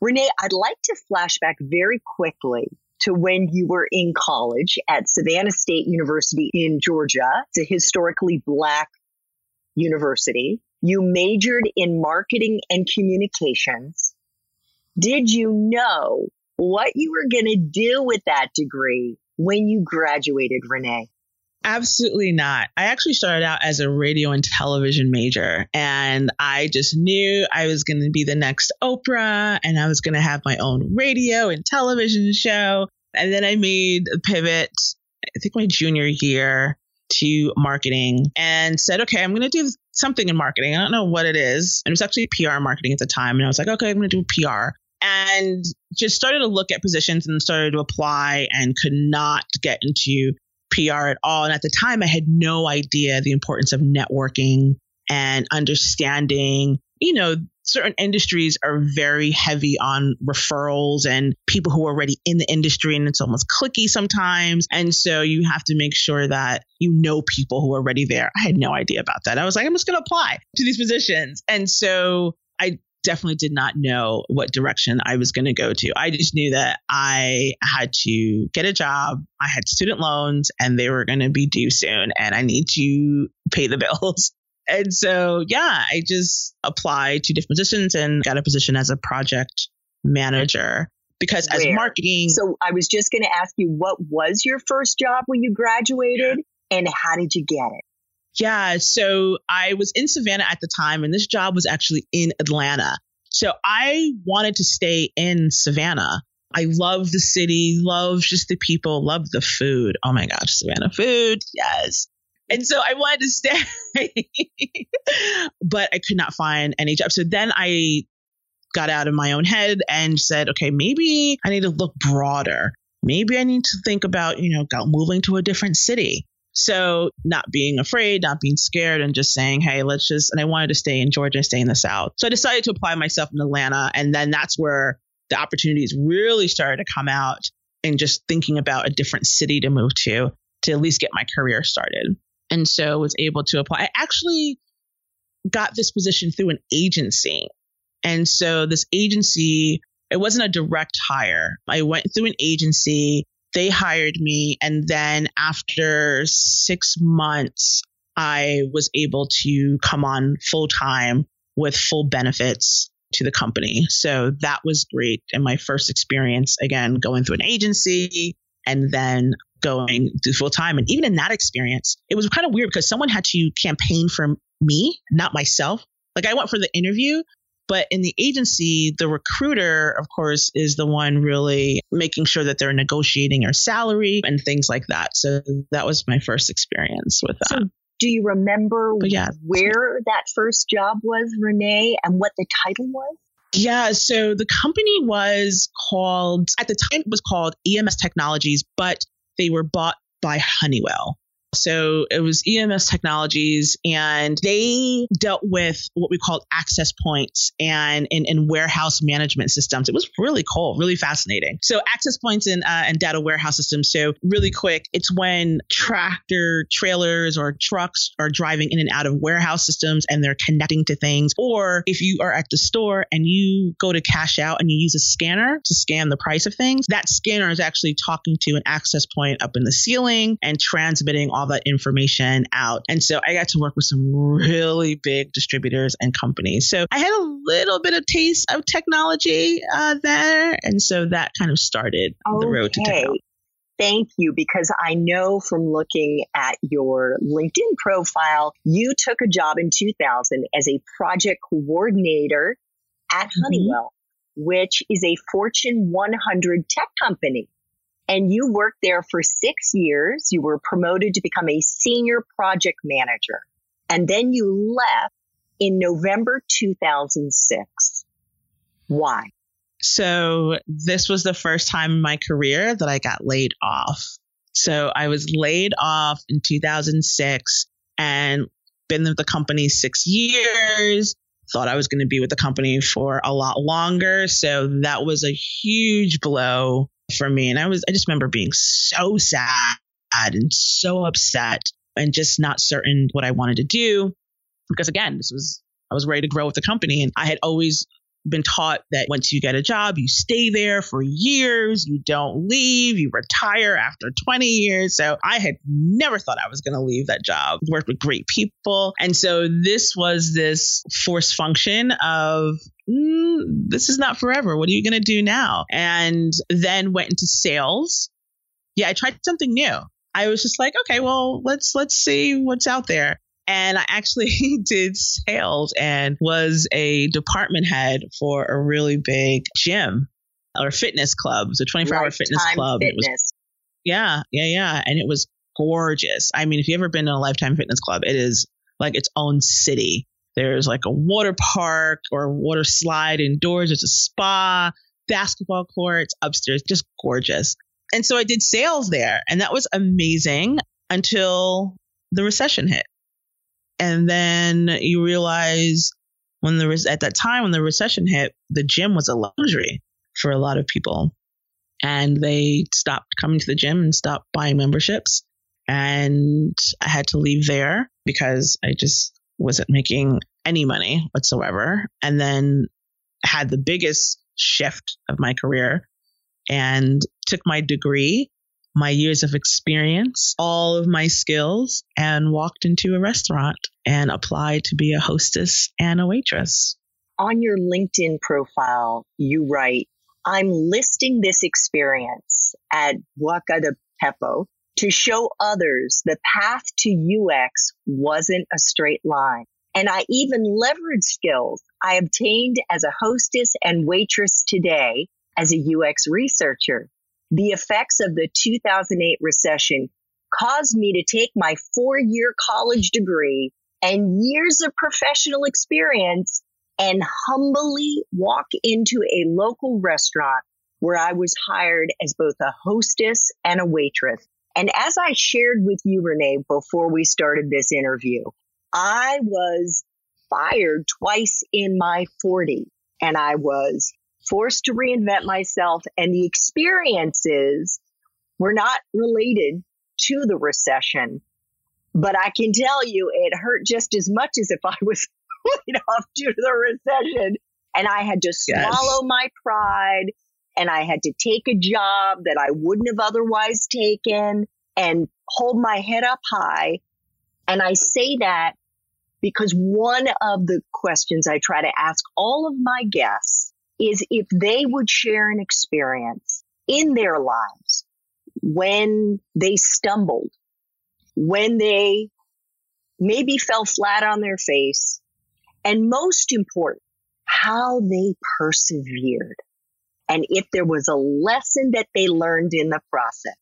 Renee, I'd like to flash back very quickly to when you were in college at Savannah State University in Georgia. It's a historically black university. You majored in marketing and communications. Did you know what you were going to do with that degree when you graduated, Renee? Absolutely not. I actually started out as a radio and television major, and I just knew I was going to be the next Oprah and I was going to have my own radio and television show. And then I made a pivot, I think my junior year to marketing and said, okay, I'm going to do something in marketing. I don't know what it is. And it was actually PR marketing at the time. And I was like, okay, I'm going to do PR and just started to look at positions and started to apply and could not get into PR at all. And at the time, I had no idea the importance of networking and understanding, you know, certain industries are very heavy on referrals and people who are already in the industry and it's almost clicky sometimes. And so you have to make sure that you know people who are already there. I had no idea about that. I was like, I'm just going to apply to these positions. And so I definitely did not know what direction I was going to go to. I just knew that I had to get a job. I had student loans and they were going to be due soon and I need to pay the bills. And so, yeah, I just applied to different positions and got a position as a project manager because Where? as marketing. So I was just going to ask you, what was your first job when you graduated and how did you get it? Yeah. So I was in Savannah at the time, and this job was actually in Atlanta. So I wanted to stay in Savannah. I love the city, love just the people, love the food. Oh my gosh, Savannah food. Yes. And so I wanted to stay, but I could not find any job. So then I got out of my own head and said, okay, maybe I need to look broader. Maybe I need to think about, you know, moving to a different city. So not being afraid, not being scared, and just saying, hey, let's just, and I wanted to stay in Georgia, stay in the South. So I decided to apply myself in Atlanta. And then that's where the opportunities really started to come out and just thinking about a different city to move to, to at least get my career started. And so was able to apply. I actually got this position through an agency. And so this agency, it wasn't a direct hire. I went through an agency they hired me. And then after six months, I was able to come on full time with full benefits to the company. So that was great. And my first experience, again, going through an agency and then going to full time. And even in that experience, it was kind of weird because someone had to campaign for me, not myself. Like I went for the interview, but in the agency, the recruiter, of course, is the one really making sure that they're negotiating your salary and things like that. So that was my first experience with that. So do you remember yeah. where that first job was, Renee, and what the title was? Yeah, so the company was called, at the time, it was called EMS Technologies, but they were bought by Honeywell. So it was EMS technologies and they dealt with what we called access points and, and, and warehouse management systems. It was really cool, really fascinating. So access points and, uh, and data warehouse systems. So really quick, it's when tractor trailers or trucks are driving in and out of warehouse systems and they're connecting to things. Or if you are at the store and you go to cash out and you use a scanner to scan the price of things, that scanner is actually talking to an access point up in the ceiling and transmitting all that information out. And so I got to work with some really big distributors and companies. So I had a little bit of taste of technology uh, there. And so that kind of started okay. the road to technology. thank you because I know from looking at your LinkedIn profile, you took a job in 2000 as a project coordinator at mm-hmm. Honeywell, which is a Fortune 100 tech company. And you worked there for six years. You were promoted to become a senior project manager. And then you left in November 2006. Why? So this was the first time in my career that I got laid off. So I was laid off in 2006 and been with the company six years. Thought I was going to be with the company for a lot longer. So that was a huge blow for me. And I was, I just remember being so sad and so upset and just not certain what I wanted to do. Because again, this was, I was ready to grow with the company and I had always been taught that once you get a job, you stay there for years, you don't leave, you retire after 20 years. So I had never thought I was going to leave that job, worked with great people. And so this was this force function of, mm, this is not forever. What are you going to do now? And then went into sales. Yeah, I tried something new. I was just like, okay, well, let's let's see what's out there. And I actually did sales and was a department head for a really big gym or fitness club. It was a 24 hour fitness club. Fitness. It was, yeah, yeah, yeah. And it was gorgeous. I mean, if you've ever been to a Lifetime Fitness Club, it is like its own city. There's like a water park or water slide indoors. There's a spa, basketball courts upstairs, just gorgeous. And so I did sales there, and that was amazing until the recession hit. And then you realize when was at that time when the recession hit, the gym was a luxury for a lot of people. And they stopped coming to the gym and stopped buying memberships. And I had to leave there because I just wasn't making any money whatsoever. And then had the biggest shift of my career and took my degree my years of experience, all of my skills, and walked into a restaurant and applied to be a hostess and a waitress. On your LinkedIn profile, you write, I'm listing this experience at Buca di Beppo to show others the path to UX wasn't a straight line. And I even leveraged skills I obtained as a hostess and waitress today as a UX researcher the effects of the 2008 recession caused me to take my four year college degree and years of professional experience and humbly walk into a local restaurant where I was hired as both a hostess and a waitress. And as I shared with you, Renee, before we started this interview, I was fired twice in my 40 and I was forced to reinvent myself and the experiences were not related to the recession. But I can tell you it hurt just as much as if I was laid off due to the recession. And I had to swallow yes. my pride and I had to take a job that I wouldn't have otherwise taken and hold my head up high. And I say that because one of the questions I try to ask all of my guests is if they would share an experience in their lives when they stumbled, when they maybe fell flat on their face, and most important, how they persevered and if there was a lesson that they learned in the process.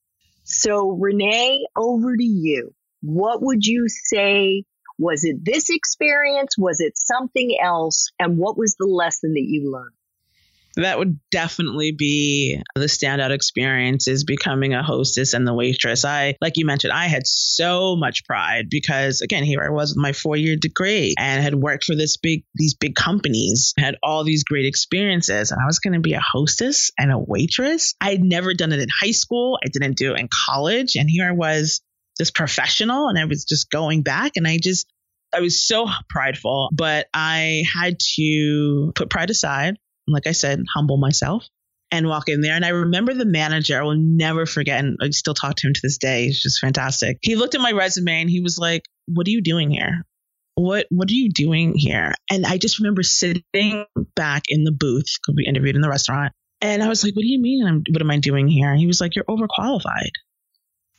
So, Renee, over to you. What would you say? Was it this experience? Was it something else? And what was the lesson that you learned? That would definitely be the standout experience is becoming a hostess and the waitress. I, like you mentioned, I had so much pride because again, here I was with my four year degree and had worked for this big, these big companies, had all these great experiences. And I was going to be a hostess and a waitress. I had never done it in high school. I didn't do it in college. And here I was this professional and I was just going back and I just, I was so prideful, but I had to put pride aside like I said, humble myself and walk in there. And I remember the manager, I will never forget, and I still talk to him to this day. He's just fantastic. He looked at my resume and he was like, What are you doing here? What what are you doing here? And I just remember sitting back in the booth because we interviewed in the restaurant. And I was like, What do you mean? I'm, what am I doing here? And he was like, You're overqualified.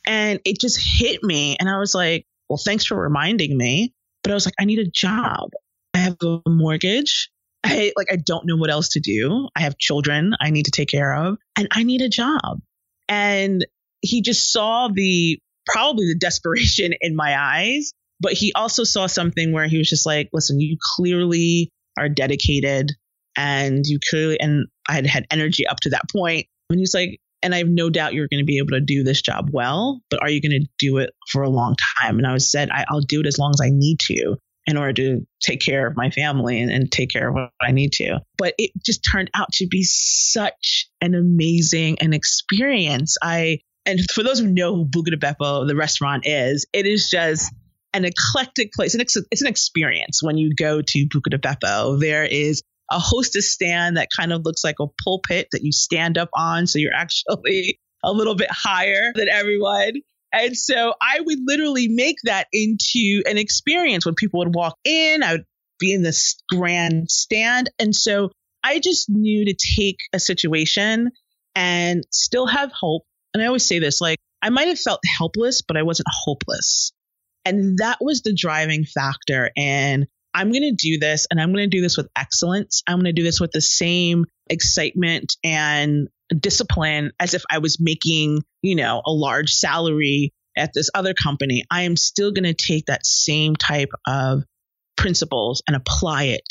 And it just hit me. And I was like, well, thanks for reminding me. But I was like, I need a job. I have a mortgage. I like I don't know what else to do. I have children I need to take care of and I need a job. And he just saw the probably the desperation in my eyes, but he also saw something where he was just like, listen, you clearly are dedicated and you clearly and I had had energy up to that point. And he's like, and I have no doubt you're going to be able to do this job well, but are you going to do it for a long time? And I was said, I, will do it as long as I need to in order to take care of my family and, and, take care of what I need to. But it just turned out to be such an amazing an experience. I and for those who know who Buca di Beppo, the restaurant is, it is just an eclectic place. It's, it's an experience when you go to Buca di Beppo. There is a hostess stand that kind of looks like a pulpit that you stand up on. So you're actually a little bit higher than everyone. And so I would literally make that into an experience when people would walk in. I would be in this grand stand. And so I just knew to take a situation and still have hope. And I always say this like, I might have felt helpless, but I wasn't hopeless. And that was the driving factor. And I'm going to do this and I'm going to do this with excellence. I'm going to do this with the same excitement and discipline as if I was making, you know, a large salary at this other company. I am still going to take that same type of principles and apply it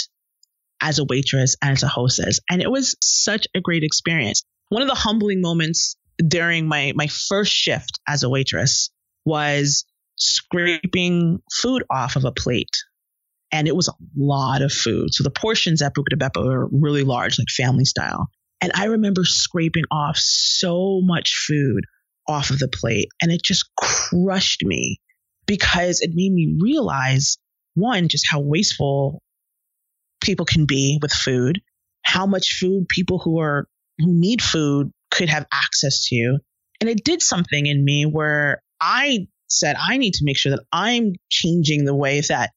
as a waitress and as a hostess. And it was such a great experience. One of the humbling moments during my my first shift as a waitress was scraping food off of a plate and it was a lot of food. So the portions at Buca di Beppo were really large, like family style. And I remember scraping off so much food off of the plate, and it just crushed me because it made me realize one, just how wasteful people can be with food, how much food people who are who need food could have access to. And it did something in me where I said, I need to make sure that I'm changing the way that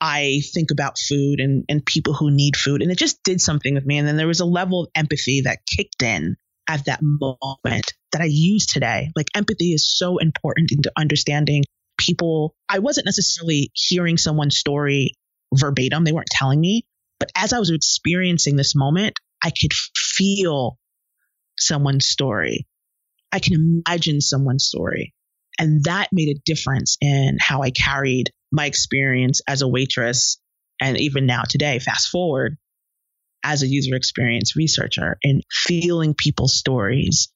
I think about food and, and people who need food. And it just did something with me. And then there was a level of empathy that kicked in at that moment that I use today. Like empathy is so important into understanding people. I wasn't necessarily hearing someone's story verbatim, they weren't telling me. But as I was experiencing this moment, I could feel someone's story. I can imagine someone's story. And that made a difference in how I carried my experience as a waitress and even now today, fast forward as a user experience researcher and feeling people's stories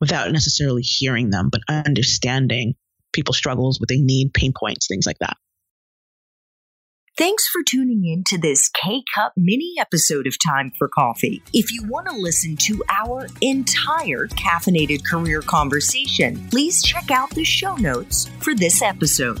without necessarily hearing them, but understanding people's struggles, what they need, pain points, things like that. Thanks for tuning in to this K Cup mini episode of Time for Coffee. If you want to listen to our entire caffeinated career conversation, please check out the show notes for this episode.